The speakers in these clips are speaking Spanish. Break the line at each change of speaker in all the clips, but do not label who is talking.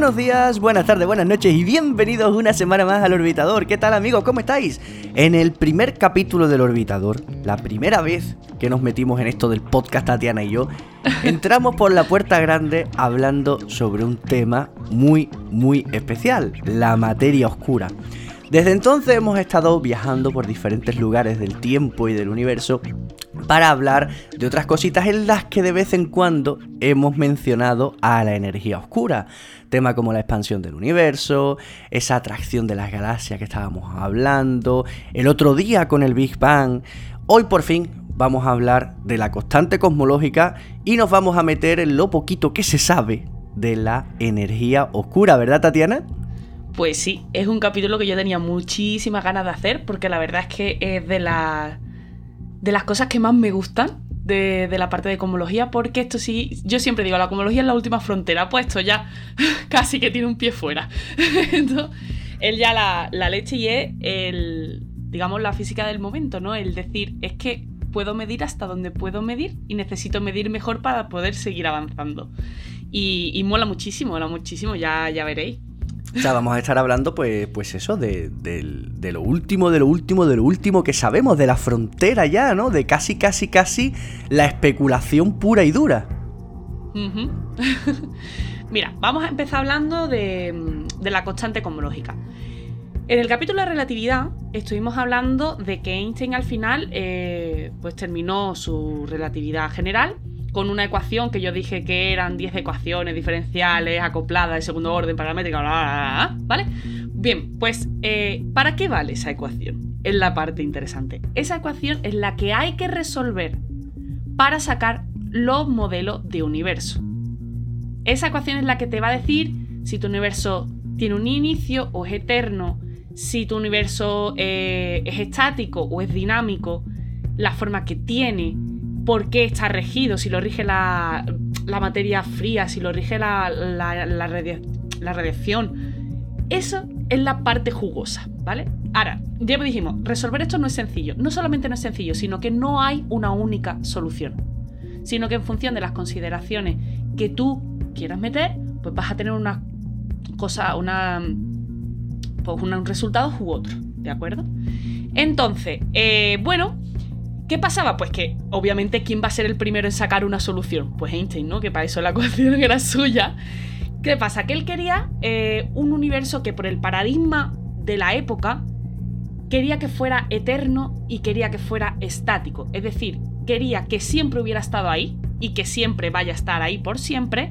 Buenos días, buenas tardes, buenas noches y bienvenidos una semana más al Orbitador. ¿Qué tal amigos? ¿Cómo estáis? En el primer capítulo del Orbitador, la primera vez que nos metimos en esto del podcast Tatiana y yo, entramos por la puerta grande hablando sobre un tema muy, muy especial, la materia oscura. Desde entonces hemos estado viajando por diferentes lugares del tiempo y del universo para hablar de otras cositas en las que de vez en cuando hemos mencionado a la energía oscura. Tema como la expansión del universo, esa atracción de las galaxias que estábamos hablando, el otro día con el Big Bang. Hoy por fin vamos a hablar de la constante cosmológica y nos vamos a meter en lo poquito que se sabe de la energía oscura, ¿verdad Tatiana?
Pues sí, es un capítulo que yo tenía muchísimas ganas de hacer porque la verdad es que es de la de las cosas que más me gustan de, la parte de cosmología, porque esto sí, yo siempre digo, la cosmología es la última frontera, pues esto ya casi que tiene un pie fuera. Entonces, él ya la, leche y es el, digamos, la física del momento, ¿no? El decir, es que puedo medir hasta donde puedo medir y necesito medir mejor para poder seguir avanzando. Y, y mola muchísimo, mola muchísimo, ya, ya veréis.
O sea, vamos a estar hablando, pues, pues eso, de, lo último, de lo último, de lo último que sabemos, de la frontera ya, ¿no? De casi, casi, casi la especulación pura y dura.
Mira, vamos a empezar hablando de, la constante cosmológica. En el capítulo de relatividad estuvimos hablando de que Einstein al final eh, pues terminó su relatividad general con una ecuación que yo dije que eran 10 ecuaciones diferenciales acopladas de segundo orden paramétrica, bla, ¿vale? Bien, pues, eh, ¿para qué vale esa ecuación? Es la parte interesante. Esa ecuación es la que hay que resolver para sacar los modelos de universo. Esa ecuación es la que te va a decir si tu universo tiene un inicio o es eterno, si tu universo eh, es estático o es dinámico, la forma que tiene, por qué está regido, si lo rige la, materia fría, si lo rige la, la, radiación. Eso es la parte jugosa, ¿vale? Ahora, ya me dijimos, resolver esto no es sencillo. No solamente no es sencillo, sino que no hay una única solución. Sino que en función de las consideraciones que tú quieras meter, pues vas a tener una cosa, una. Pues un resultado u otro, ¿de acuerdo? Entonces, eh, bueno, ¿Qué pasaba? Pues que obviamente quién va a ser el primero en sacar una solución. Pues Einstein, ¿no? Que para eso la ecuación era suya. ¿Qué pasa? Que él quería eh, un universo que por el paradigma de la época quería que fuera eterno y quería que fuera estático. Es decir, quería que siempre hubiera estado ahí y que siempre vaya a estar ahí por siempre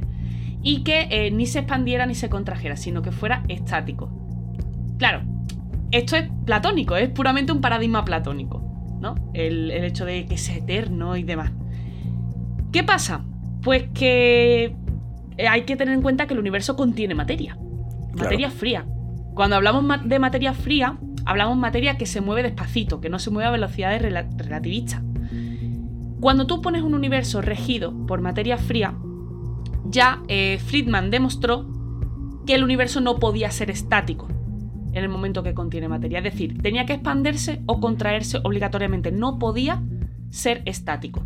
y que eh, ni se expandiera ni se contrajera, sino que fuera estático. Claro, esto es platónico, es puramente un paradigma platónico. ¿No? El, hecho de que sea eterno y demás. ¿Qué pasa? Pues que eh, hay que tener en cuenta que el universo contiene materia. Materia fría. Cuando hablamos de materia fría, hablamos de materia que se mueve despacito, que no se mueve a velocidades relativistas. Cuando tú pones un universo regido por materia fría, ya eh, Friedman demostró que el universo no podía ser estático en el momento que contiene materia. Es decir, tenía que expandirse o contraerse obligatoriamente. No podía ser estático.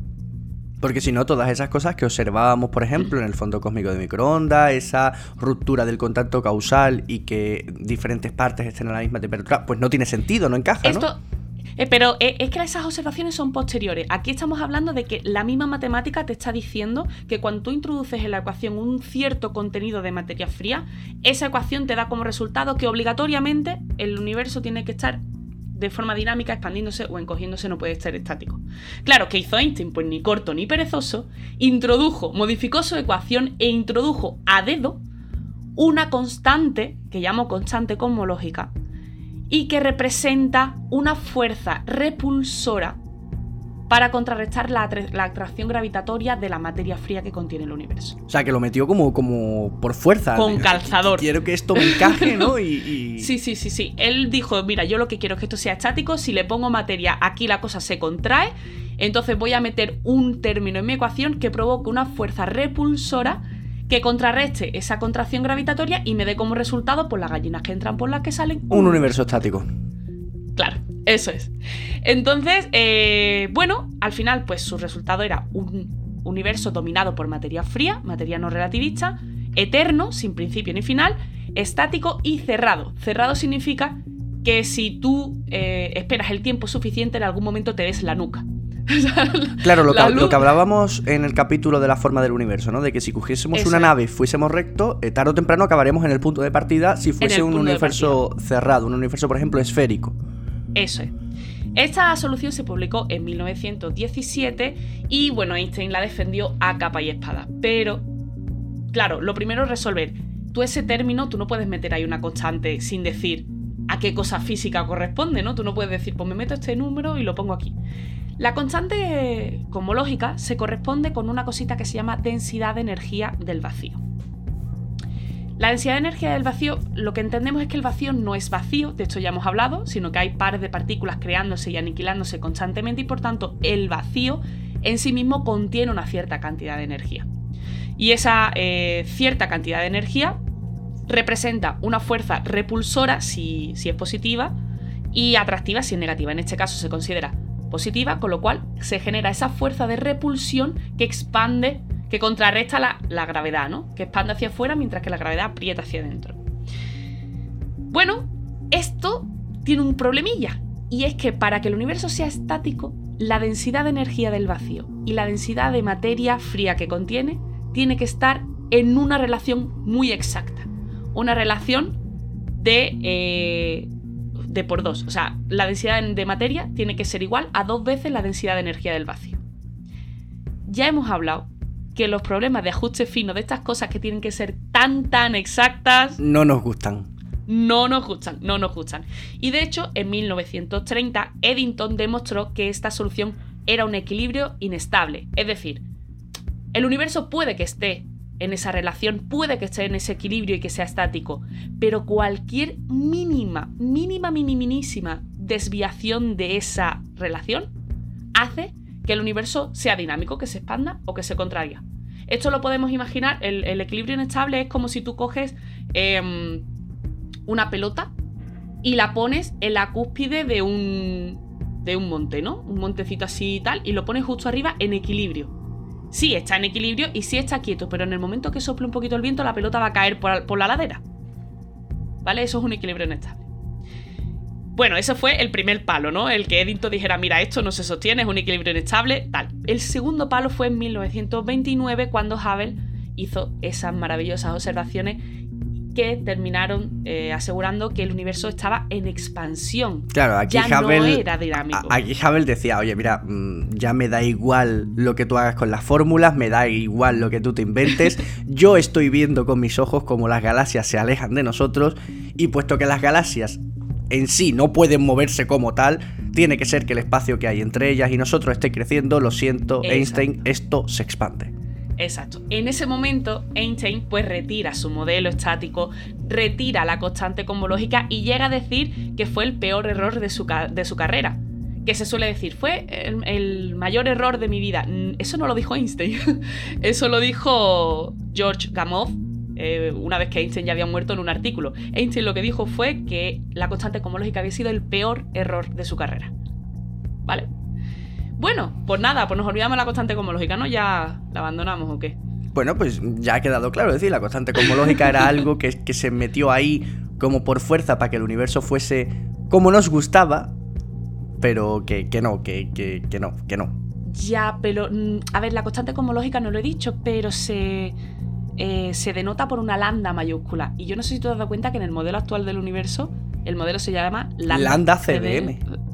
Porque si no, todas esas cosas que observábamos, por ejemplo, en el fondo cósmico de microondas, esa ruptura del contacto causal y que diferentes partes estén a la misma temperatura, pues no tiene sentido, no encaja.
Esto, eh, pero eh, es que esas observaciones son posteriores. Aquí estamos hablando de que la misma matemática te está diciendo que cuando tú introduces en la ecuación un cierto contenido de materia fría, esa ecuación te da como resultado que obligatoriamente el universo tiene que estar de forma dinámica, expandiéndose o encogiéndose, no puede estar estático. Claro, que hizo Einstein? Pues ni corto ni perezoso, introdujo, modificó su ecuación e introdujo a dedo una constante, que llamo constante cosmológica, y que representa una fuerza repulsora para contrarrestar la, atracción gravitatoria de la materia fría que contiene el universo.
O sea, que lo metió como, como por fuerza.
Con calzador.
Quiero que esto me encaje, ¿no?
Y, Sí, sí, sí, sí. Él dijo, mira, yo lo que quiero es que esto sea estático, si le pongo materia aquí la cosa se contrae, entonces voy a meter un término en mi ecuación que provoque una fuerza repulsora que contrarreste esa contracción gravitatoria y me dé como resultado pues las gallinas que entran por las que salen.
Un universo estático.
Claro, eso es. Entonces, eh, bueno, al final pues su resultado era un universo dominado por materia fría, materia no relativista, eterno, sin principio ni final, estático y cerrado. Cerrado significa que si tú eh, esperas el tiempo suficiente, en algún momento te des la nuca.
claro, lo que, hablábamos en el capítulo de la forma del universo, ¿no? De que si cogiésemos una nave y fuésemos recto, eh, tarde o temprano acabaremos en el punto de partida si fuese un universo cerrado, un universo, por ejemplo, esférico.
Eso es. Esta solución se publicó en 1917 y, bueno, Einstein la defendió a capa y espada. Pero, claro, lo primero es resolver. Tú ese término, tú no puedes meter ahí una constante sin decir a qué cosa física corresponde, ¿no? Tú no puedes decir, pues me meto este número y lo pongo aquí. La constante cosmológica se corresponde con una cosita que se llama densidad de energía del vacío. La densidad de energía del vacío, lo que entendemos es que el vacío no es vacío, de esto ya hemos hablado, sino que hay pares de partículas creándose y aniquilándose constantemente y por tanto el vacío en sí mismo contiene una cierta cantidad de energía. Y esa eh, cierta cantidad de energía representa una fuerza repulsora si, si es positiva y atractiva si es negativa. En este caso se considera positiva, con lo cual se genera esa fuerza de repulsión que expande, que contrarresta la, gravedad, ¿no? Que expande hacia afuera mientras que la gravedad aprieta hacia adentro. Bueno, esto tiene un problemilla, y es que para que el universo sea estático, la densidad de energía del vacío y la densidad de materia fría que contiene tiene que estar en una relación muy exacta. Una relación de eh, de por dos. O sea, la densidad de materia tiene que ser igual a dos veces la densidad de energía del vacío. Ya hemos hablado que los problemas de ajuste fino de estas cosas que tienen que ser tan tan exactas
no nos gustan.
No nos gustan, no nos gustan. Y de hecho, en 1930, Eddington demostró que esta solución era un equilibrio inestable. Es decir, el universo puede que esté en esa relación, puede que esté en ese equilibrio y que sea estático, pero cualquier mínima, mínima, minimísima desviación de esa relación hace que el universo sea dinámico, que se expanda o que se contraiga. Esto lo podemos imaginar, el, equilibrio inestable es como si tú coges em, una pelota y la pones en la cúspide de un, de un monte, ¿no? Un montecito así y tal, y lo pones justo arriba en equilibrio sí está en equilibrio y sí está quieto, pero en el momento que sople un poquito el viento, la pelota va a caer por, la ladera. ¿Vale? Eso es un equilibrio inestable. Bueno, ese fue el primer palo, ¿no? El que Eddington dijera, mira, esto no se sostiene, es un equilibrio inestable, tal. El segundo palo fue en 1929 cuando Hubble hizo esas maravillosas observaciones que terminaron eh, asegurando que el universo estaba en expansión.
Claro, aquí ya Hubble, no era dinámico. Aquí Hubble decía, oye, mira, mm, ya me da igual lo que tú hagas con las fórmulas, me da igual lo que tú te inventes. Yo estoy viendo con mis ojos cómo las galaxias se alejan de nosotros y puesto que las galaxias en sí no pueden moverse como tal, tiene que ser que el espacio que hay entre ellas y nosotros esté creciendo, lo siento, Einstein, esto se expande.
Exacto. En ese momento, Einstein pues retira su modelo estático, retira la constante cosmológica y llega a decir que fue el peor error de su, de su carrera. Que se suele decir, fue el, mayor error de mi vida. Eso no lo dijo Einstein. Eso lo dijo George Gamow, eh, una vez que Einstein ya había muerto en un artículo. Einstein lo que dijo fue que la constante cosmológica había sido el peor error de su carrera. ¿Vale? Bueno, pues nada, pues nos olvidamos de la constante cosmológica, ¿no? Ya la abandonamos o qué.
Bueno, pues ya ha quedado claro, es decir, la constante cosmológica era algo que, que se metió ahí como por fuerza para que el universo fuese como nos gustaba, pero que, no, que, que, no, que no.
Ya, pero. Mm, a ver, la constante cosmológica no lo he dicho, pero se. Eh, se denota por una lambda mayúscula. Y yo no sé si tú te has dado cuenta que en el modelo actual del universo, el modelo se llama
lambda, lambda CDM.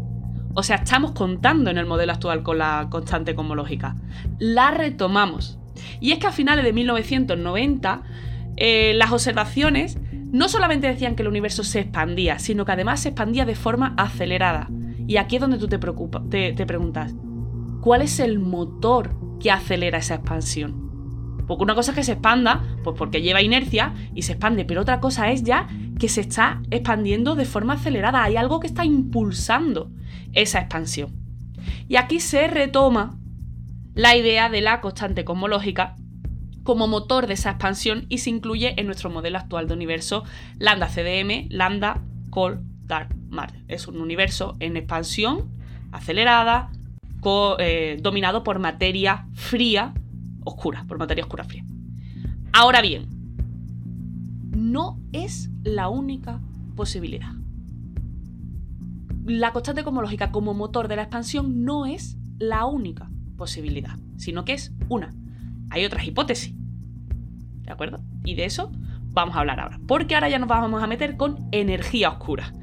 O sea, estamos contando en el modelo actual con la constante cosmológica. La retomamos. Y es que a finales de 1990, eh, las observaciones no solamente decían que el universo se expandía, sino que además se expandía de forma acelerada. Y aquí es donde tú te, te preguntas, ¿cuál es el motor que acelera esa expansión? Porque una cosa es que se expanda, pues porque lleva inercia y se expande, pero otra cosa es ya que se está expandiendo de forma acelerada. Hay algo que está impulsando esa expansión. Y aquí se retoma la idea de la constante cosmológica como motor de esa expansión y se incluye en nuestro modelo actual de universo lambda CDM, lambda cold dark matter. Es un universo en expansión acelerada, eh, dominado por materia fría oscura, por materia oscura fría. Ahora bien, no es la única posibilidad. La constante cosmológica como motor de la expansión no es la única posibilidad, sino que es una. Hay otras hipótesis. ¿De acuerdo? Y de eso vamos a hablar ahora. Porque ahora ya nos vamos a meter con energía oscura.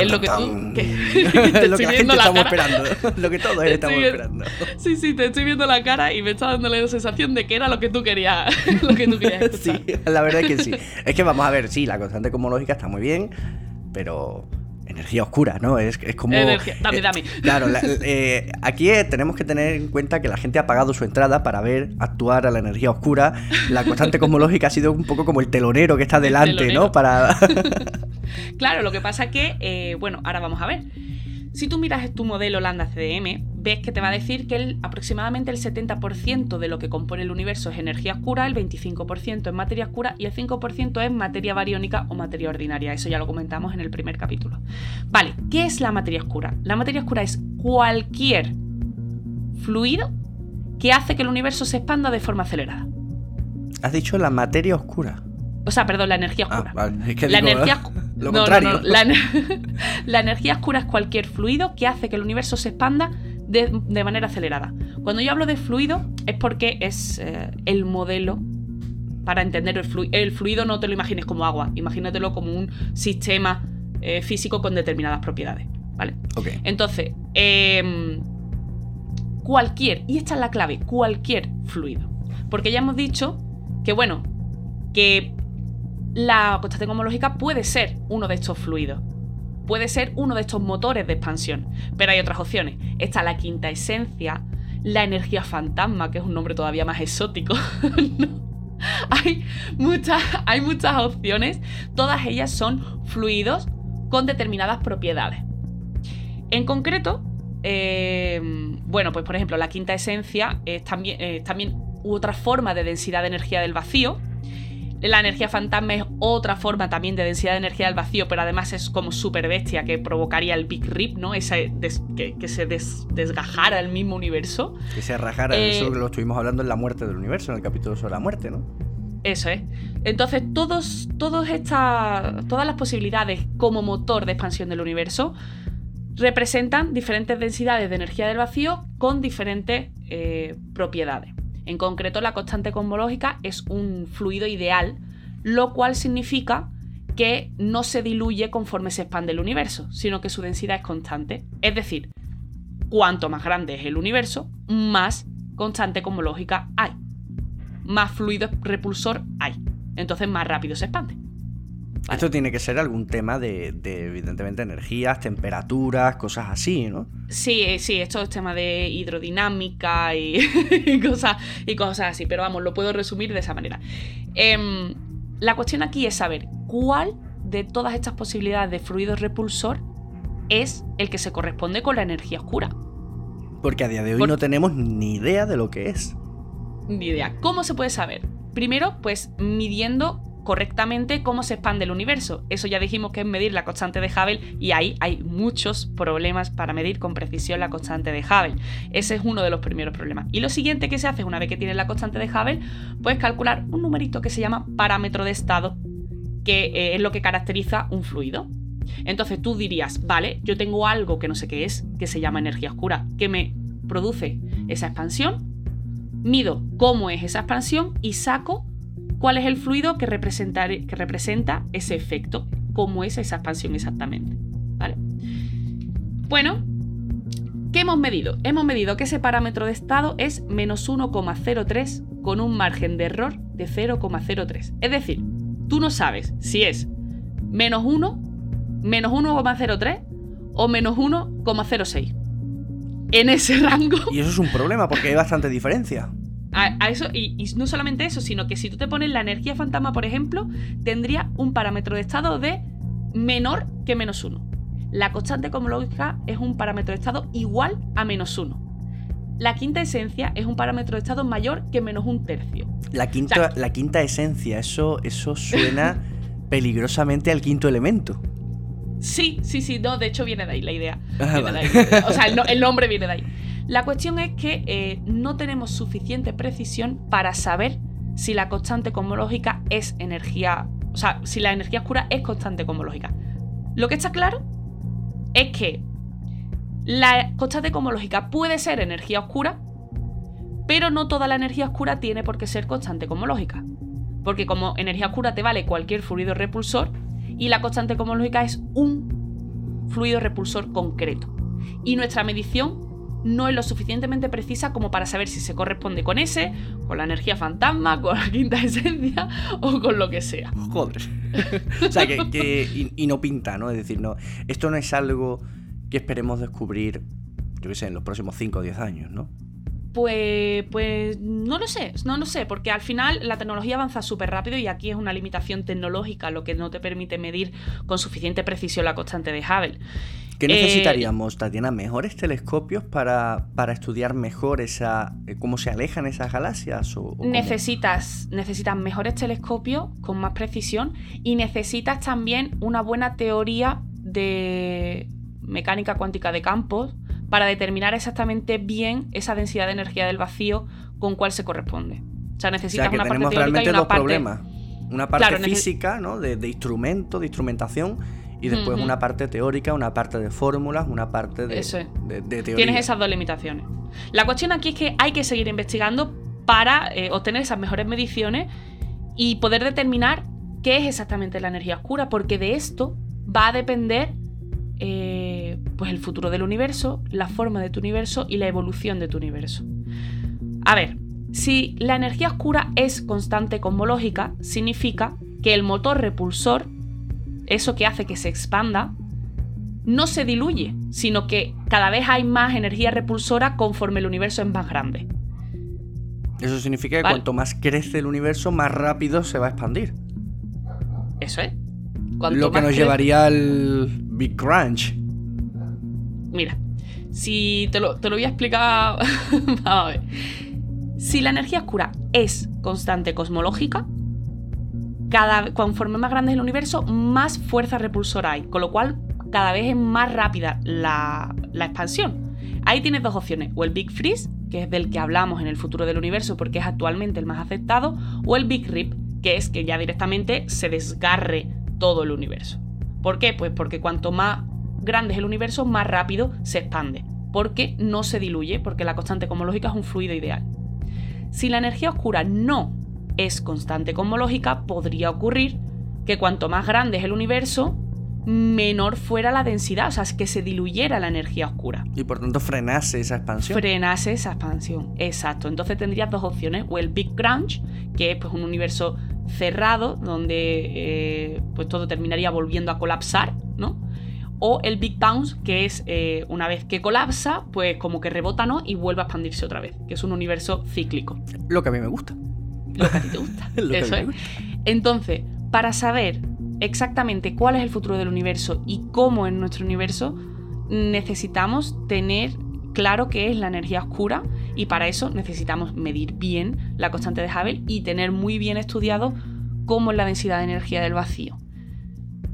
Es lo que tú.
Que, lo que la gente estamos esperando. lo que todos estamos esperando.
Sí, sí, te estoy viendo la cara y me está dando la sensación de que era lo que tú querías, lo que tú querías escuchar.
Sí, la verdad es que sí. Es que vamos a ver, sí, la constante cosmológica está muy bien, pero energía oscura, ¿no? Es, es como...
Energía. Dame, dame.
claro, eh, aquí eh, tenemos que tener en cuenta que la gente ha pagado su entrada para ver actuar a la energía oscura. La constante cosmológica ha sido un poco como el telonero que está delante, ¿no? Para...
claro, lo que pasa es que, eh, bueno, ahora vamos a ver. Si tú miras tu modelo Lambda CDM, ves que te va a decir que aproximadamente el 70% de lo que compone el universo es energía oscura, el 25% es materia oscura y el 5% es materia bariónica o materia ordinaria. Eso ya lo comentamos en el primer capítulo. Vale, ¿qué es la materia oscura? La materia oscura es cualquier fluido que hace que el universo se expanda de forma acelerada.
Has dicho la materia oscura.
O sea, perdón, la energía oscura.
Ah, Es que
la
digo,
energía
¿eh? Lo contrario.
La, la, energía oscura es cualquier fluido que hace que el universo se expanda de, de manera acelerada. Cuando yo hablo de fluido es porque es eh, el modelo para entender el fluido. El fluido no te lo imagines como agua, imagínatelo como un sistema eh, físico con determinadas propiedades. ¿Vale?
Okay.
Entonces, eh, cualquier, y esta es la clave, cualquier fluido. Porque ya hemos dicho que, bueno, que la constante cosmológica puede ser uno de estos fluidos. Puede ser uno de estos motores de expansión. Pero hay otras opciones. Está la quinta esencia, la energía fantasma, que es un nombre todavía más exótico. no. hay, muchas, hay muchas opciones. Todas ellas son fluidos con determinadas propiedades. En concreto, eh, bueno, pues por ejemplo, la quinta esencia es también, también otra forma de densidad de energía del vacío. La energía fantasma es otra forma también de densidad de energía del vacío, pero además es como super bestia que provocaría el Big Rip, ¿no? Ese des, que, que, se des, desgajara el mismo universo.
Que se rajara, eh, eso lo estuvimos hablando en la muerte del universo, en el capítulo sobre la muerte, ¿no?
Eso es. Entonces, todos, todos esta, todas las posibilidades como motor de expansión del universo representan diferentes densidades de energía del vacío con diferentes eh, propiedades. En concreto, la constante cosmológica es un fluido ideal, lo cual significa que no se diluye conforme se expande el universo, sino que su densidad es constante. Es decir, cuanto más grande es el universo, más constante cosmológica hay. Más fluido repulsor hay. Entonces más rápido se expande.
Esto tiene que ser algún tema de, de, evidentemente, energías, temperaturas, cosas así, ¿no?
Sí, sí, esto es tema de hidrodinámica y, y, cosas, y cosas así, pero vamos, lo puedo resumir de esa manera. Eh, la cuestión aquí es saber cuál de todas estas posibilidades de fluido repulsor es el que se corresponde con la energía oscura.
Porque a día de hoy Por... no tenemos ni idea de lo que es.
Ni idea. ¿Cómo se puede saber? Primero, pues midiendo correctamente cómo se expande el universo. Eso ya dijimos que es medir la constante de Hubble y ahí hay muchos problemas para medir con precisión la constante de Hubble. Ese es uno de los primeros problemas. Y lo siguiente que se hace una vez que tienes la constante de Hubble, puedes calcular un numerito que se llama parámetro de estado, que eh, es lo que caracteriza un fluido. Entonces tú dirías, vale, yo tengo algo que no sé qué es, que se llama energía oscura, que me produce esa expansión, mido cómo es esa expansión y saco cuál es el fluido que, representa ese efecto, cómo es esa expansión exactamente. Bueno, ¿qué hemos medido? Hemos medido que ese parámetro de estado es menos 1,03 con un margen de error de 0,03. Es decir, tú no sabes si es menos 1, menos 1,03 o menos 1,06. En ese rango.
Y eso es un problema porque hay bastante diferencia.
A, a eso, y, y, no solamente eso, sino que si tú te pones la energía fantasma, por ejemplo, tendría un parámetro de estado de menor que menos 1. La constante cosmológica es un parámetro de estado igual a menos 1. La quinta esencia es un parámetro de estado mayor que menos un tercio.
La quinta, o sea, la quinta esencia, eso, eso suena peligrosamente al quinto elemento.
Sí, sí, sí, no, de hecho viene de ahí la idea. Ah, vale. ahí. O sea, el, el nombre viene de ahí. La cuestión es que eh, no tenemos suficiente precisión para saber si la constante cosmológica es energía o sea, si la energía oscura es constante cosmológica. Lo que está claro es que la constante cosmológica puede ser energía oscura, pero no toda la energía oscura tiene por qué ser constante cosmológica. Porque como energía oscura te vale cualquier fluido repulsor y la constante cosmológica es un fluido repulsor concreto. Y nuestra medición no es lo suficientemente precisa como para saber si se corresponde con ese, con la energía fantasma, con la quinta esencia o con lo que sea.
Joder. o sea, que, y, no pinta, ¿no? Es decir, no, esto no es algo que esperemos descubrir, yo qué sé, en los próximos 5 o 10 años, ¿no?
Pues, pues no lo sé, no lo sé, porque al final la tecnología avanza súper rápido y aquí es una limitación tecnológica lo que no te permite medir con suficiente precisión la constante de Hubble.
¿Qué necesitaríamos, Tatiana? ¿Mejores telescopios para, estudiar mejor esa eh, cómo se alejan esas galaxias?
necesitas, necesitas mejores telescopios con más precisión y necesitas también una buena teoría de mecánica cuántica de campos para determinar exactamente bien esa densidad de energía del vacío con cuál se corresponde.
O sea, necesitas una parte teórica y una dos parte... problemas. Una parte física, ¿no? De, de instrumento, de instrumentación y después una parte teórica, una parte de fórmulas, una parte de, teoría.
Tienes esas dos limitaciones. La cuestión aquí es que hay que seguir investigando para eh, obtener esas mejores mediciones y poder determinar qué es exactamente la energía oscura, porque de esto va a depender eh, pues el futuro del universo, la forma de tu universo y la evolución de tu universo. A ver, si la energía oscura es constante cosmológica, significa que el motor repulsor eso que hace que se expanda, no se diluye, sino que cada vez hay más energía repulsora conforme el universo es más grande.
Eso significa que cuanto más crece el universo, más rápido se va a expandir.
Eso es.
Lo que nos llevaría al Big Crunch.
Mira, si te lo, te lo voy a explicar. Vamos a ver. Si la energía oscura es constante cosmológica, cada, conforme más grande es el universo, más fuerza repulsora hay, con lo cual cada vez es más rápida la, expansión. Ahí tienes dos opciones, o el Big Freeze, que es del que hablamos en el futuro del universo porque es actualmente el más aceptado, o el Big Rip, que es que ya directamente se desgarre todo el universo. ¿Por qué? Pues porque cuanto más grande es el universo, más rápido se expande, porque no se diluye, porque la constante cosmológica es un fluido ideal. Si la energía oscura no es constante cosmológica, podría ocurrir que cuanto más grande es el universo, menor fuera la densidad, o sea, que se diluyera la energía oscura.
Y por tanto frenase esa expansión.
Frenase esa expansión, exacto. Entonces tendrías dos opciones, o el Big Crunch, que es pues, un universo cerrado, donde eh, pues, todo terminaría volviendo a colapsar, ¿no? O el Big Bounce, que es eh, una vez que colapsa, pues como que rebota, ¿no? Y vuelve a expandirse otra vez, que es un universo cíclico.
Lo que a mí me gusta
lo que a ti te gusta. Eso es. Entonces, para saber exactamente cuál es el futuro del universo y cómo en nuestro universo, necesitamos tener claro qué es la energía oscura y para eso necesitamos medir bien la constante de Hubble y tener muy bien estudiado cómo es la densidad de energía del vacío.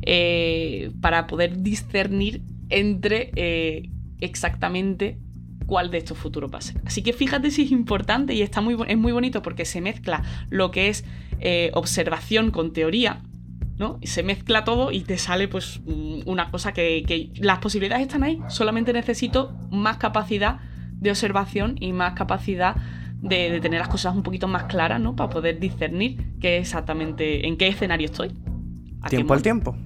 Eh, para poder discernir entre eh, exactamente cuál de estos futuros va a ser. Así que fíjate si es importante y está muy, es muy bonito porque se mezcla lo que es eh, observación con teoría, ¿no? Y se mezcla todo y te sale pues una cosa que, las posibilidades están ahí, solamente necesito más capacidad de observación y más capacidad de, tener las cosas un poquito más claras, ¿no? Para poder discernir qué exactamente, en qué escenario estoy.
tiempo al tiempo.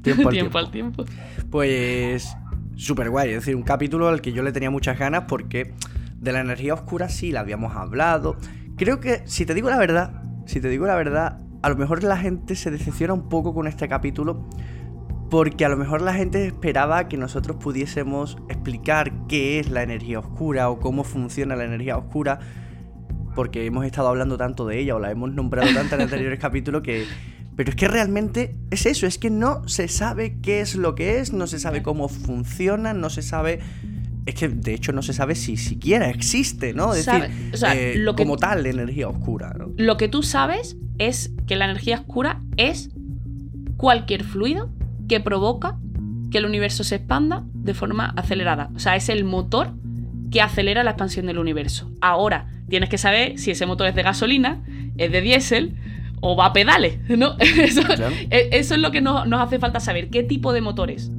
Tiempo al tiempo. al tiempo.
Pues súper guay. Es decir, un capítulo al que yo le tenía muchas ganas porque de la energía oscura sí la habíamos hablado. Creo que, si te digo la verdad, si te digo la verdad, a lo mejor la gente se decepciona un poco con este capítulo porque a lo mejor la gente esperaba que nosotros pudiésemos explicar qué es la energía oscura o cómo funciona la energía oscura porque hemos estado hablando tanto de ella o la hemos nombrado tanto en anteriores capítulos que pero es que realmente es eso, es que no se sabe qué es lo que es, no se sabe cómo funciona, no se sabe... Es que de hecho no se sabe si siquiera existe, ¿no? Es decir, eh, como tal, energía oscura. ¿no?
Lo que tú sabes es que la energía oscura es cualquier fluido que provoca que el universo se expanda de forma acelerada. O sea, es el motor que acelera la expansión del universo. Ahora, tienes que saber si ese motor es de gasolina, es de diésel o va a pedales, ¿no? Eso, e, eso es lo que nos, nos hace falta saber, qué tipo de motores.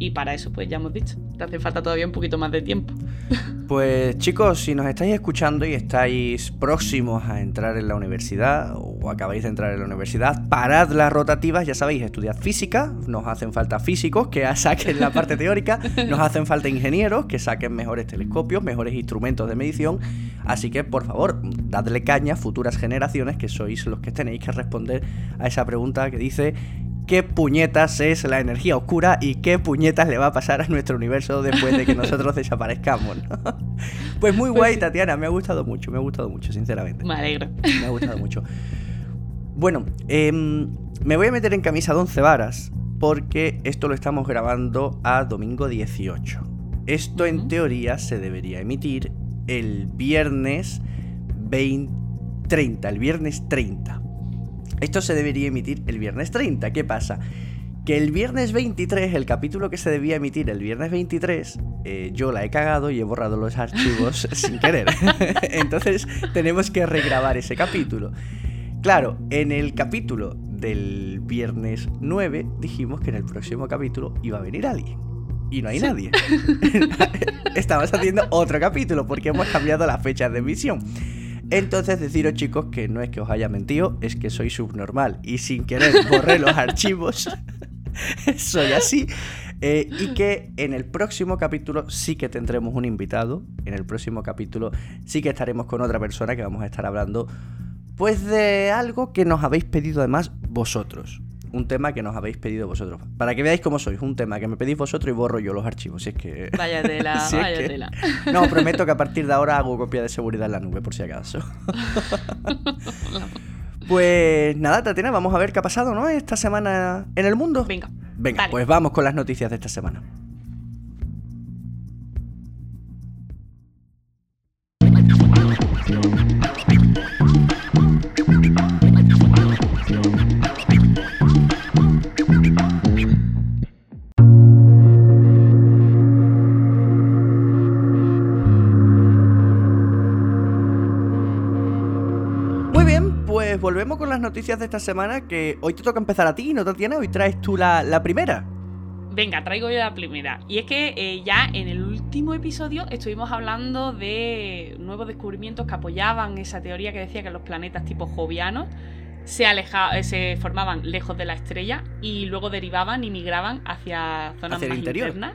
Y para eso, pues ya hemos dicho, te hace falta todavía un poquito más de tiempo.
Pues chicos, si nos estáis escuchando y estáis próximos a entrar en la universidad o acabáis de entrar en la universidad, parad las rotativas, ya sabéis, estudiad física, nos hacen falta físicos que saquen la parte teórica, nos hacen falta ingenieros que saquen mejores telescopios, mejores instrumentos de medición, así que por favor, dadle caña a futuras generaciones que sois los que tenéis que responder a esa pregunta que dice qué puñetas es la energía oscura y qué puñetas le va a pasar a nuestro universo después de que nosotros desaparezcamos. Pues muy guay, pues Tatiana, me ha gustado mucho, me ha gustado mucho, sinceramente.
Me alegro.
Me ha gustado mucho. Bueno, em, me voy a meter en camisa de once varas porque esto lo estamos grabando a domingo 18. Esto en teoría se debería emitir el viernes 20, 30, el viernes 30. Esto se debería emitir el viernes 30. ¿Qué pasa? Que el viernes 23, el capítulo que se debía emitir el viernes 23, eh, yo la he cagado y he borrado los archivos sin querer. Entonces tenemos que regrabar ese capítulo. Claro, en el capítulo del viernes 9 dijimos que en el próximo capítulo iba a venir alguien. Y no hay nadie. Estamos haciendo otro capítulo porque hemos cambiado las fechas de emisión. Entonces deciros chicos que no es que os haya mentido, es que soy subnormal y sin querer borré los archivos. soy así. Eh, y que en el próximo capítulo sí que tendremos un invitado. En el próximo capítulo sí que estaremos con otra persona que vamos a estar hablando pues de algo que nos habéis pedido además vosotros un tema que nos habéis pedido vosotros. Para que veáis cómo sois, un tema que me pedís vosotros y borro yo los archivos. Si es que.
Vaya tela, vaya tela.
No, prometo que a partir de ahora hago copia de seguridad en la nube, por si acaso. pues nada, Tatiana, vamos a ver qué ha pasado, ¿no? Esta semana en el mundo.
Venga.
Venga, pues vamos con las noticias de esta semana. Noticias de esta semana que hoy te toca empezar a ti, ¿no, Tatiana? Hoy traes tú la, primera.
Venga, traigo yo la primera. Y es que eh, ya en el último episodio estuvimos hablando de nuevos descubrimientos que apoyaban esa teoría que decía que los planetas tipo jovianos se, eh, se formaban lejos de la estrella y luego derivaban y migraban hacia zonas más internas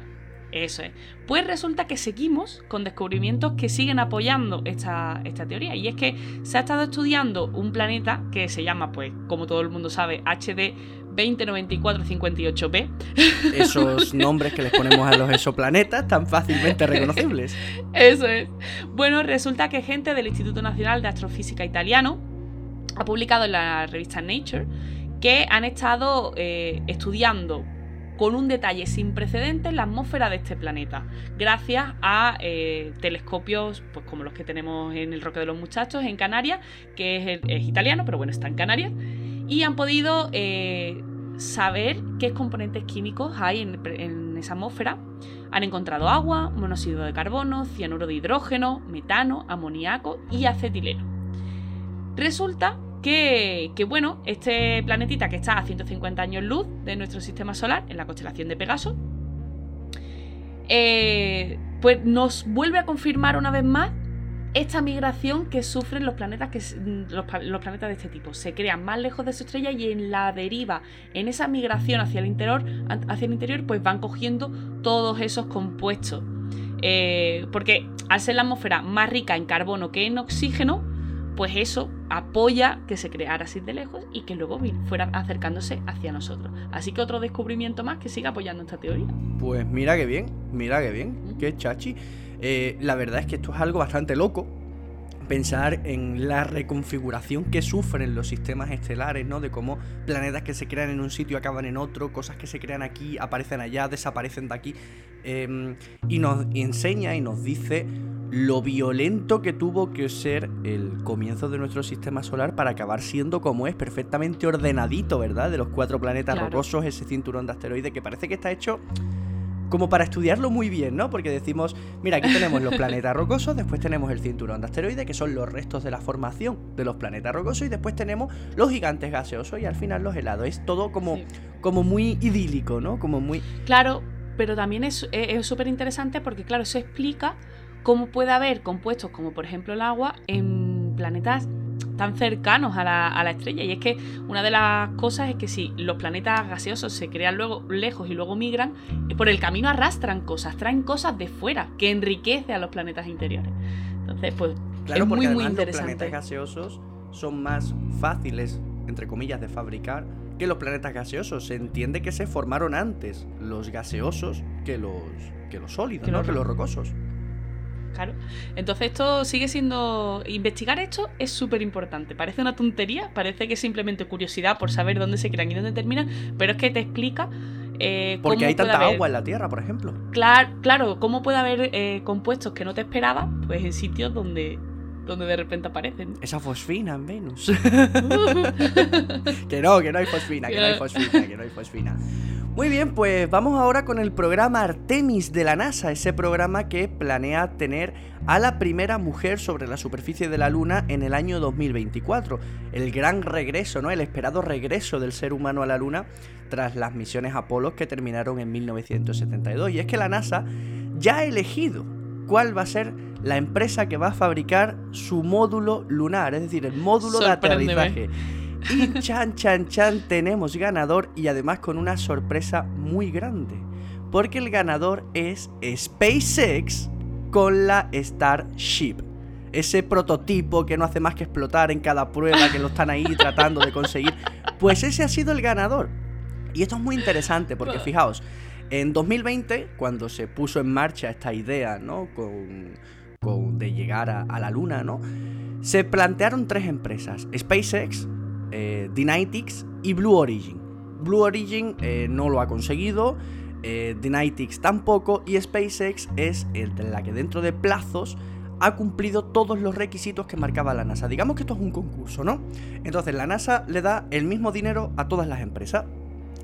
eso es. Pues resulta que seguimos con descubrimientos que siguen apoyando esta, esta, teoría. Y es que se ha estado estudiando un planeta que se llama, pues, como todo el mundo sabe, HD 209458b.
Esos nombres que les ponemos a los exoplanetas tan fácilmente reconocibles.
Eso es. Bueno, resulta que gente del Instituto Nacional de Astrofísica Italiano ha publicado en la revista Nature que han estado eh, estudiando con un detalle sin precedentes la atmósfera de este planeta, gracias a eh, telescopios pues, como los que tenemos en el Roque de los Muchachos en Canarias, que es, italiano, pero bueno, está en Canarias, y han podido eh, saber qué componentes químicos hay en, esa atmósfera. Han encontrado agua, monóxido de carbono, cianuro de hidrógeno, metano, amoníaco y acetileno. Resulta que, bueno, este planetita que está a 150 años luz de nuestro sistema solar, en la constelación de Pegaso, eh, pues nos vuelve a confirmar una vez más esta migración que sufren los planetas, que, los, planetas de este tipo. Se crean más lejos de su estrella y en la deriva, en esa migración hacia el interior, hacia el interior pues van cogiendo todos esos compuestos. Eh, porque al ser la atmósfera más rica en carbono que en oxígeno, pues eso apoya que se creara así de lejos y que luego fuera acercándose hacia nosotros. Así que otro descubrimiento más que siga apoyando esta teoría.
Pues mira que bien, mira que bien, qué chachi. Eh, la verdad es que esto es algo bastante loco. Pensar en la reconfiguración que sufren los sistemas estelares, ¿no? De cómo planetas que se crean en un sitio acaban en otro, cosas que se crean aquí aparecen allá, desaparecen de aquí. Em, y nos enseña y nos dice lo violento que tuvo que ser el comienzo de nuestro sistema solar para acabar siendo como es, perfectamente ordenadito, ¿verdad? De los cuatro planetas rocosos, ese cinturón de asteroides que parece que está hecho como para estudiarlo muy bien, ¿no? Porque decimos, mira, aquí tenemos los planetas rocosos, después tenemos el cinturón de asteroides, que son los restos de la formación de los planetas rocosos, y después tenemos los gigantes gaseosos y al final los helados. Es todo como, como muy idílico, ¿no? Como muy...
Claro, pero también es súper interesante porque, claro, eso explica cómo puede haber compuestos como, por ejemplo, el agua en planetas tan cercanos a la, estrella. Y es que una de las cosas es que si los planetas gaseosos se crean luego lejos y luego migran, por el camino arrastran cosas, traen cosas de fuera que enriquece a los planetas interiores. Entonces, pues
claro,
es
muy,
muy interesante.
Los planetas gaseosos son más fáciles, entre comillas, de fabricar que los planetas gaseosos. Se entiende que se formaron antes los gaseosos que los, que los sólidos, ¿no? que los rocosos.
Claro. Entonces esto sigue siendo... Investigar esto es súper importante. Parece una tontería, parece que es simplemente curiosidad por saber dónde se crean y dónde terminan, pero es que te explica... Eh,
Porque hay tanta agua en la Tierra, por ejemplo.
Claro, claro, cómo puede haber eh, compuestos que no te esperabas, pues en sitios donde donde de repente aparecen.
Esa fosfina en Venus. que no, que no hay fosfina, que no hay fosfina, que no hay fosfina. Muy bien, pues vamos ahora con el programa Artemis de la NASA, ese programa que planea tener a la primera mujer sobre la superficie de la Luna en el año 2024. El gran regreso, ¿no? El esperado regreso del ser humano a la Luna tras las misiones Apolo que terminaron en 1972. Y es que la NASA ya ha elegido cuál va a ser la empresa que va a fabricar su módulo lunar, es decir, el módulo de aterrizaje. Y chan, chan, chan, tenemos ganador y además con una sorpresa muy grande. Porque el ganador es SpaceX con la Starship. Ese prototipo que no hace más que explotar en cada prueba, que lo están ahí tratando de conseguir. Pues ese ha sido el ganador. Y esto es muy interesante porque fijaos, en 2020, cuando se puso en marcha esta idea, ¿no? Con, de llegar a, a la Luna, ¿no? Se plantearon tres empresas. SpaceX, eh, y Blue Origin. Blue Origin eh, no lo ha conseguido, eh, tampoco y SpaceX es el la que dentro de plazos ha cumplido todos los requisitos que marcaba la NASA. Digamos que esto es un concurso, ¿no? Entonces la NASA le da el mismo dinero a todas las empresas.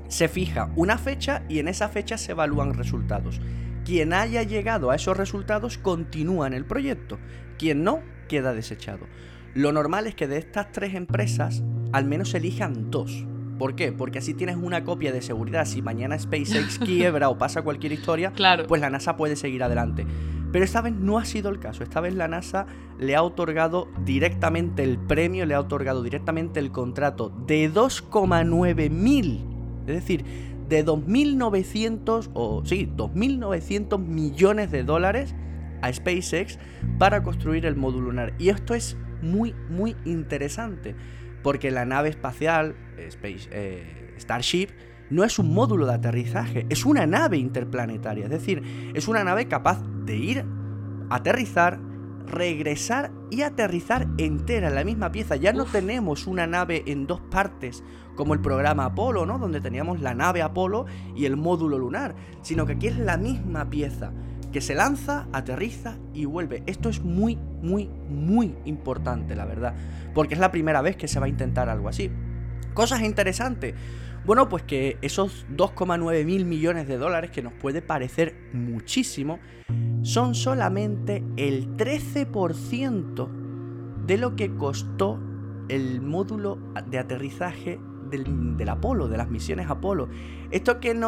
Se fija una fecha y en esa fecha se evalúan resultados. Quien haya llegado a esos resultados continúa en el proyecto. Quien no, queda desechado. Lo normal es que de estas tres empresas al menos elijan dos. ¿Por qué? Porque así tienes una copia de seguridad. Si mañana SpaceX quiebra o pasa cualquier historia, pues la NASA puede seguir adelante. Pero esta vez no ha sido el caso. Esta vez la NASA le ha otorgado directamente el premio, le ha otorgado directamente el contrato de 2,9 mil. Es decir, de 2.900 o sí, 2.900 millones de dólares a SpaceX para construir el módulo lunar. Y esto es muy, muy interesante porque la nave espacial Space, eh, Starship no es un módulo de aterrizaje, es una nave interplanetaria, es decir, es una nave capaz de ir, aterrizar, regresar y aterrizar entera en la misma pieza. Ya no tenemos una nave en dos partes como el programa Apolo, ¿no? Donde teníamos la nave Apolo y el módulo lunar, sino que aquí es la misma pieza que se lanza, aterriza y vuelve. Esto es muy, muy, muy importante, la verdad, porque es la primera vez que se va a intentar algo así. Cosas interesantes. Bueno, pues que esos 2,9 mil millones de dólares, que nos puede parecer muchísimo, son solamente el 13% de lo que costó el módulo de aterrizaje del, Apolo, de las misiones Apolo. ¿Esto qué,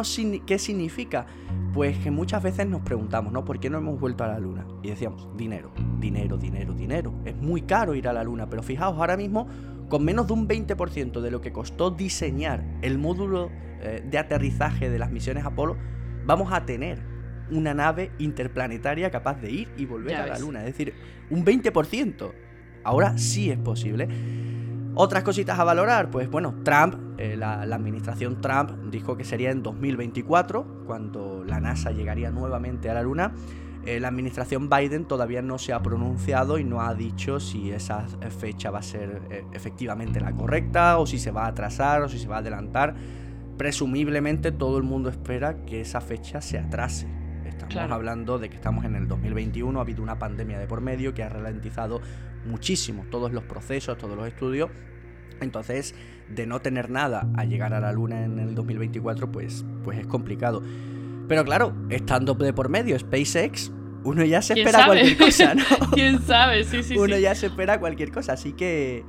qué significa? Pues que muchas veces nos preguntamos, ¿no? ¿Por qué no hemos vuelto a la Luna? Y decíamos, dinero, dinero, dinero, dinero. Es muy caro ir a la Luna, pero fijaos, ahora mismo, con menos de un 20% de lo que costó diseñar el módulo eh, de aterrizaje de las misiones Apolo, vamos a tener una nave interplanetaria capaz de ir y volver a la Luna. Es decir, un 20%. Ahora sí es posible. Otras cositas a valorar, pues bueno, Trump, eh, la, administración Trump dijo que sería en 2024, cuando la NASA llegaría nuevamente a la Luna. Eh, la administración Biden todavía no se ha pronunciado y no ha dicho si esa fecha va a ser eh, efectivamente la correcta o si se va a atrasar o si se va a adelantar. Presumiblemente todo el mundo espera que esa fecha se atrase. Estamos hablando de que estamos en el 2021, ha habido una pandemia de por medio que ha ralentizado muchísimo todos los procesos, todos los estudios. Entonces, de no tener nada a llegar a la Luna en el 2024, pues, pues es complicado. Pero claro, estando de por medio SpaceX, uno ya se espera cualquier cosa, ¿no?
¿Quién sabe? Sí, sí,
Uno ya se espera cualquier cosa, así que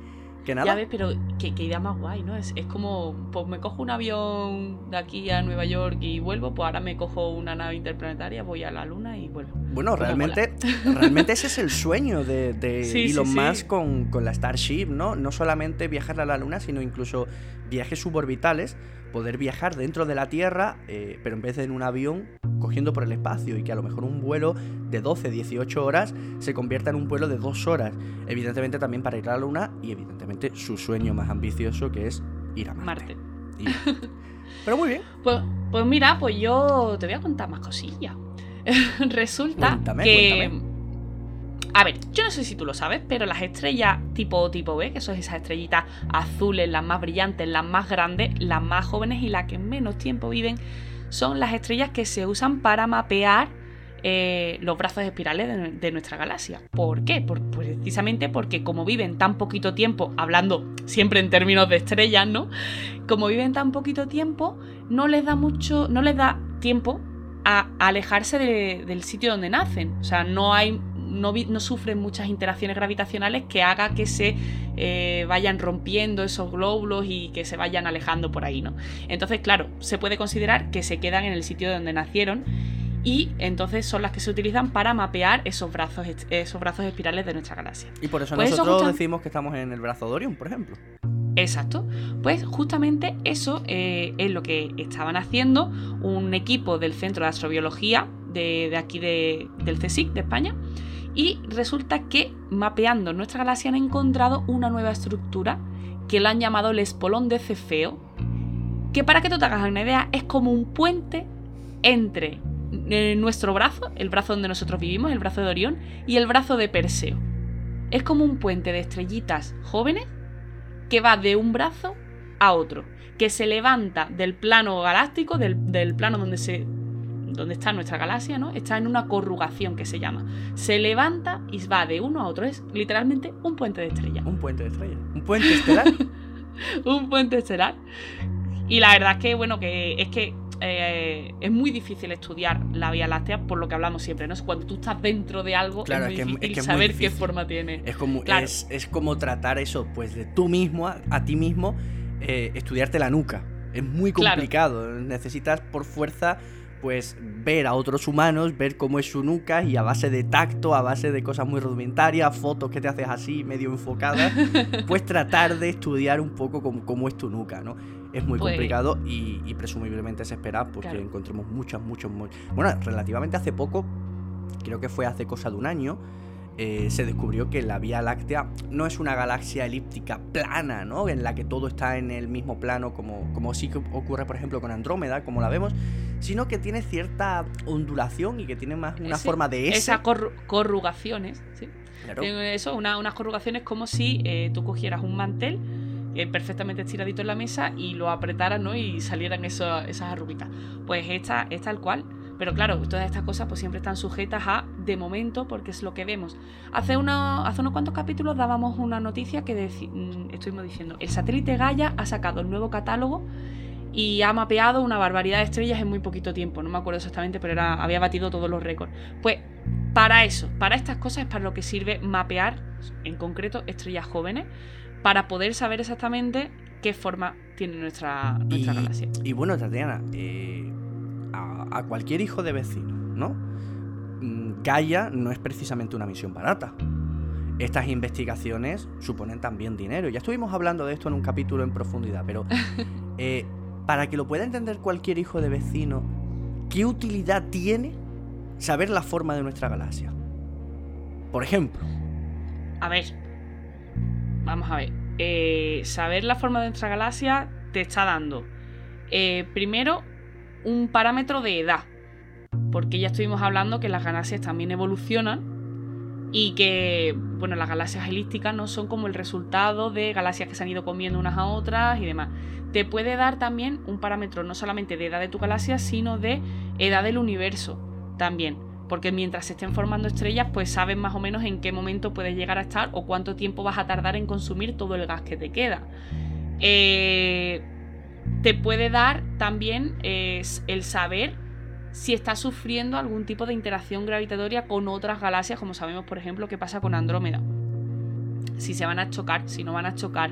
que nada.
Ya ves, pero qué, idea más guay, ¿no? Es, es, como, pues me cojo un avión de aquí a Nueva York y vuelvo, pues ahora me cojo una nave interplanetaria, voy a la luna y vuelvo.
Bueno, realmente, realmente ese es el sueño de, de Elon Musk con, con la Starship, ¿no? No solamente viajar a la luna, sino incluso viajes suborbitales poder viajar dentro de la Tierra, eh, pero en vez de en un avión, cogiendo por el espacio y que a lo mejor un vuelo de 12, 18 horas se convierta en un vuelo de 2 horas. Evidentemente también para ir a la Luna y evidentemente su sueño más ambicioso que es ir a Marte. Pero muy bien.
Pues, pues, mira, pues yo te voy a contar más cosillas. Resulta que... A ver, yo no sé si tú lo sabes, pero las estrellas tipo tipo B, que son esas estrellitas azules, las más brillantes, las más grandes, las más jóvenes y las que menos tiempo viven, son las estrellas que se usan para mapear eh, los brazos espirales de, nuestra galaxia. ¿Por qué? precisamente porque como viven tan poquito tiempo, hablando siempre en términos de estrellas, ¿no? Como viven tan poquito tiempo, no les da mucho, no les da tiempo a alejarse del sitio donde nacen. O sea, no hay no, sufren muchas interacciones gravitacionales que haga que se eh, vayan rompiendo esos glóbulos y que se vayan alejando por ahí, ¿no? Entonces, claro, se puede considerar que se quedan en el sitio donde nacieron y entonces son las que se utilizan para mapear esos brazos, esos brazos espirales de nuestra galaxia.
Y por eso pues nosotros decimos que estamos en el brazo de Orión, por ejemplo.
Exacto. Pues justamente eso eh, es lo que estaban haciendo un equipo del Centro de Astrobiología de, aquí del CSIC de España y resulta que mapeando nuestra galaxia han encontrado una nueva estructura que la han llamado el espolón de Cefeo, que para que tú te hagas una idea es como un puente entre eh, nuestro brazo, el brazo donde nosotros vivimos, el brazo de Orión, y el brazo de Perseo. Es como un puente de estrellitas jóvenes que va de un brazo a otro, que se levanta del plano galáctico, del, del plano donde se donde está nuestra galaxia, ¿no? Está en una corrugación que se llama. Se levanta y va de uno a otro. Es literalmente un puente de estrella.
Un puente de estrella. Un puente estelar.
un puente estelar. Y la verdad es que, bueno, que es que eh, es muy difícil estudiar la Vía Láctea por lo que hablamos siempre, ¿no? Es cuando tú estás dentro de algo, es muy difícil saber qué forma tiene.
Es como, es, como tratar eso, pues de tú mismo, a, ti mismo, eh, estudiarte la nuca. Es muy complicado. Necesitas por fuerza pues ver a otros humanos, ver cómo es su nuca y a base de tacto, a base de cosas muy rudimentarias, fotos que te haces así, medio enfocadas, pues tratar de estudiar un poco cómo, es tu nuca, ¿no? Es muy pues complicado y, presumiblemente se espera pues, que encontremos muchas, muchos... Bueno, relativamente hace poco, creo que fue hace cosa de un año, eh, se descubrió que la Vía Láctea no es una galaxia elíptica plana, ¿no? En la que todo está en el mismo plano, como, como sí ocurre, por ejemplo, con Andrómeda, como la vemos, sino que tiene cierta ondulación y que tiene más una forma de S.
Esas corrugaciones, ¿sí? Eso, unas corrugaciones como si eh, tú cogieras un mantel eh, perfectamente estiradito en la mesa y lo apretaras, ¿no? Y salieran esas arruguitas. Pues esta es tal cual pero claro, todas estas cosas pues siempre están sujetas a de momento porque es lo que vemos. Hace, hace unos cuantos capítulos dábamos una noticia que mm, estuvimos diciendo, el satélite Gaia ha sacado el nuevo catálogo y ha mapeado una barbaridad de estrellas en muy poquito tiempo. No me acuerdo exactamente, pero era, había batido todos los récords. Pues para eso, para estas cosas es para lo que sirve mapear, en concreto, estrellas jóvenes, para poder saber exactamente qué forma tiene nuestra, nuestra galaxia.
Y bueno, Tatiana, eh, a, cualquier hijo de vecino, ¿no? Mm, Gaia no es precisamente una misión barata. Estas investigaciones suponen también dinero. Ya estuvimos hablando de esto en un capítulo en profundidad, pero eh, para que lo pueda entender cualquier hijo de vecino, ¿qué utilidad tiene saber la forma de nuestra galaxia? Por ejemplo.
A ver, vamos a ver. Eh, saber la forma de nuestra galaxia te está dando, eh, primero, un parámetro de edad, porque ya estuvimos hablando que las galaxias también evolucionan y que, bueno, las galaxias elípticas no son como el resultado de galaxias que se han ido comiendo unas a otras y demás. Te puede dar también un parámetro no solamente de edad de tu galaxia, sino de edad del universo también. Porque mientras se estén formando estrellas, pues sabes más o menos en qué momento puedes llegar a estar o cuánto tiempo vas a tardar en consumir todo el gas que te queda. Eh, te puede dar también el saber si está sufriendo algún tipo de interacción gravitatoria con otras galaxias, como sabemos, por ejemplo, qué pasa con Andrómeda. Si se van a chocar, si no van a chocar.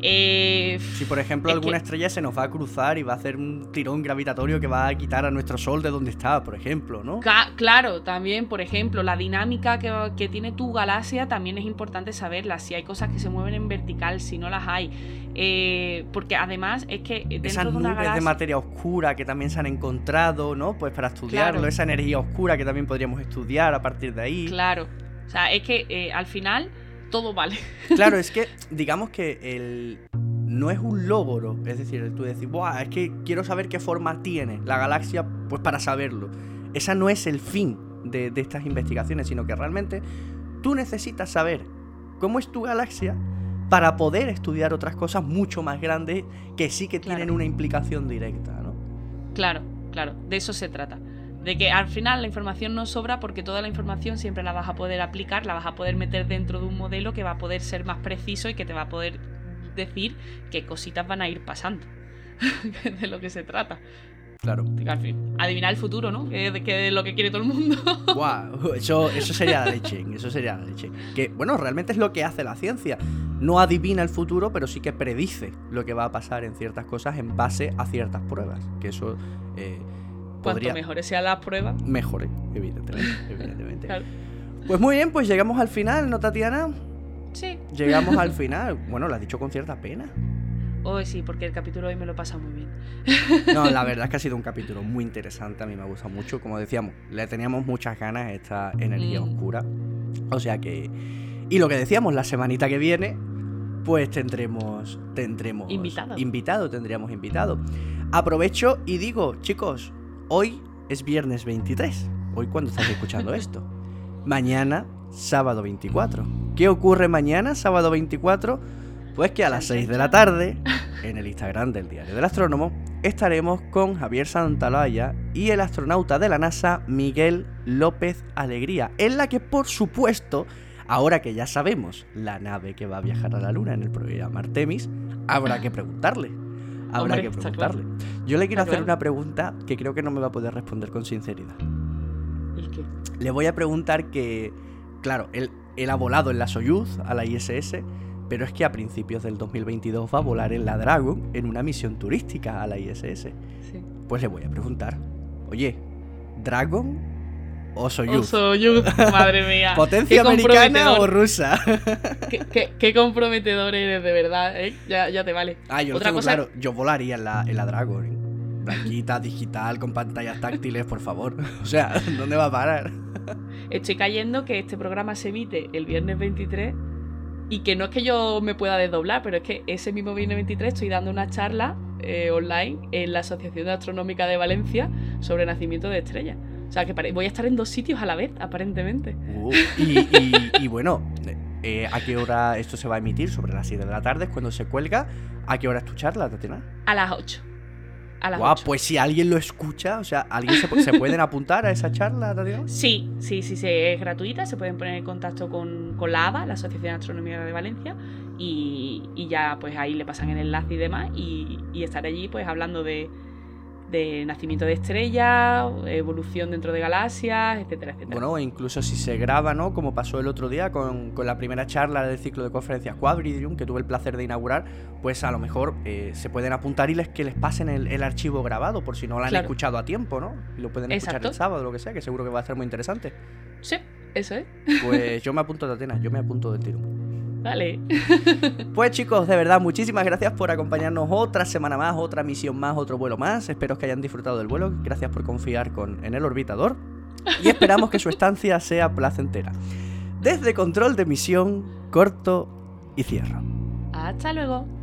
Eh,
si por ejemplo alguna estrella se nos va a cruzar y va a hacer un tirón gravitatorio que va a quitar a nuestro Sol de donde está, por ejemplo, ¿no?
claro, también, por ejemplo, la dinámica que, tiene tu galaxia también es importante saberla. Si hay cosas que se mueven en vertical, si no las hay. Eh, porque además es que
dentro Esas de una nubes de materia oscura que también se han encontrado, ¿no? Pues para estudiarlo, esa energía oscura que también podríamos estudiar a partir de ahí.
Claro. O sea, es que eh, al final todo vale.
Claro, es que digamos que el no es un logro, es decir, tú decir, Buah, es que quiero saber qué forma tiene la galaxia, pues para saberlo. Esa no es el fin de, estas investigaciones, sino que realmente tú necesitas saber cómo es tu galaxia para poder estudiar otras cosas mucho más grandes que sí que tienen una implicación directa, ¿no?
Claro, claro, de eso se trata. De que al final la información no sobra porque toda la información siempre la vas a poder aplicar, la vas a poder meter dentro de un modelo que va a poder ser más preciso y que te va a poder decir qué cositas van a ir pasando. de lo que se trata.
Claro.
adivinar el futuro, ¿no? Que, es lo que quiere todo el mundo.
Wow, eso, eso sería la leche. Eso sería la leche. Que, bueno, realmente es lo que hace la ciencia. No adivina el futuro, pero sí que predice lo que va a pasar en ciertas cosas en base a ciertas pruebas. Que eso. Eh,
Cuanto mejores sean las pruebas.
Mejores, evidentemente. evidentemente. Pues muy bien, pues llegamos al final, ¿no, Tatiana?
Sí.
Llegamos al final. Bueno, lo has dicho con cierta pena.
Oh, sí, porque el capítulo hoy me lo pasa muy bien.
No, la verdad es que ha sido un capítulo muy interesante, a mí me ha gustado mucho. Como decíamos, le teníamos muchas ganas a esta energía mm. oscura. O sea que... Y lo que decíamos, la semanita que viene, pues tendremos... Tendremos...
Invitado.
Invitado, tendríamos invitado. Aprovecho y digo, chicos, hoy es viernes 23. Hoy cuando estás escuchando esto. Mañana, sábado 24. ¿Qué ocurre mañana, sábado 24? Pues que a las 6 de la tarde, en el Instagram del Diario del Astrónomo, estaremos con Javier Santalaya y el astronauta de la NASA Miguel López Alegría, en la que por supuesto, ahora que ya sabemos la nave que va a viajar a la Luna en el programa Artemis, habrá que preguntarle. Habrá que preguntarle. Yo le quiero hacer una pregunta que creo que no me va a poder responder con sinceridad.
¿El qué?
Le voy a preguntar que, claro, él, él ha volado en la Soyuz, a la ISS, pero es que a principios del 2022 va a volar en la Dragon en una misión turística a la ISS. Sí. Pues le voy a preguntar, oye, ¿Dragon o Soyuz?
O Soyuz, madre mía.
¿Potencia americana o rusa?
qué, comprometedor eres, de verdad, ¿eh? ya, te vale.
Ah, yo Otra cosa... claro, yo volaría en la, en la Dragon. Blanquita, digital, con pantallas táctiles, por favor. O sea, ¿dónde va a parar?
Estoy cayendo que este programa se emite el viernes 23 y que no es que yo me pueda desdoblar, pero es que ese mismo viernes 23 estoy dando una charla eh, online en la Asociación Astronómica de Valencia sobre nacimiento de estrellas. O sea, que voy a estar en dos sitios a la vez, aparentemente.
Uh, y, bueno, eh, ¿a qué hora esto se va a emitir? Sobre las 7 de la tarde, es cuando se cuelga. ¿A qué hora es tu charla, Tatiana?
A las 8
pues si alguien lo escucha, o sea, ¿alguien se, se pueden apuntar a esa charla,
Sí, sí, sí, sí, es gratuita, se pueden poner en contacto con, con la ABA, la Asociación Astronómica de Valencia, y, y, ya pues ahí le pasan el enlace y demás, y, y estar allí pues hablando de, de nacimiento de estrellas, evolución dentro de galaxias, etcétera, etcétera.
Bueno, incluso si se graba, ¿no? Como pasó el otro día con, la primera charla del ciclo de conferencias Quadridium, que tuve el placer de inaugurar, pues a lo mejor eh, se pueden apuntar y les, que les pasen el, archivo grabado, por si no lo han escuchado a tiempo, ¿no? Y lo pueden escuchar el sábado, lo que sea, que seguro que va a ser muy interesante.
Sí, eso es.
Pues yo me apunto de Atenas, yo me apunto del tiro.
Vale.
Pues chicos, de verdad, muchísimas gracias por acompañarnos otra semana más, otra misión más, otro vuelo más. Espero que hayan disfrutado del vuelo. Gracias por confiar con, en el orbitador. Y esperamos que su estancia sea placentera. Desde control de misión, corto y cierro.
Hasta luego.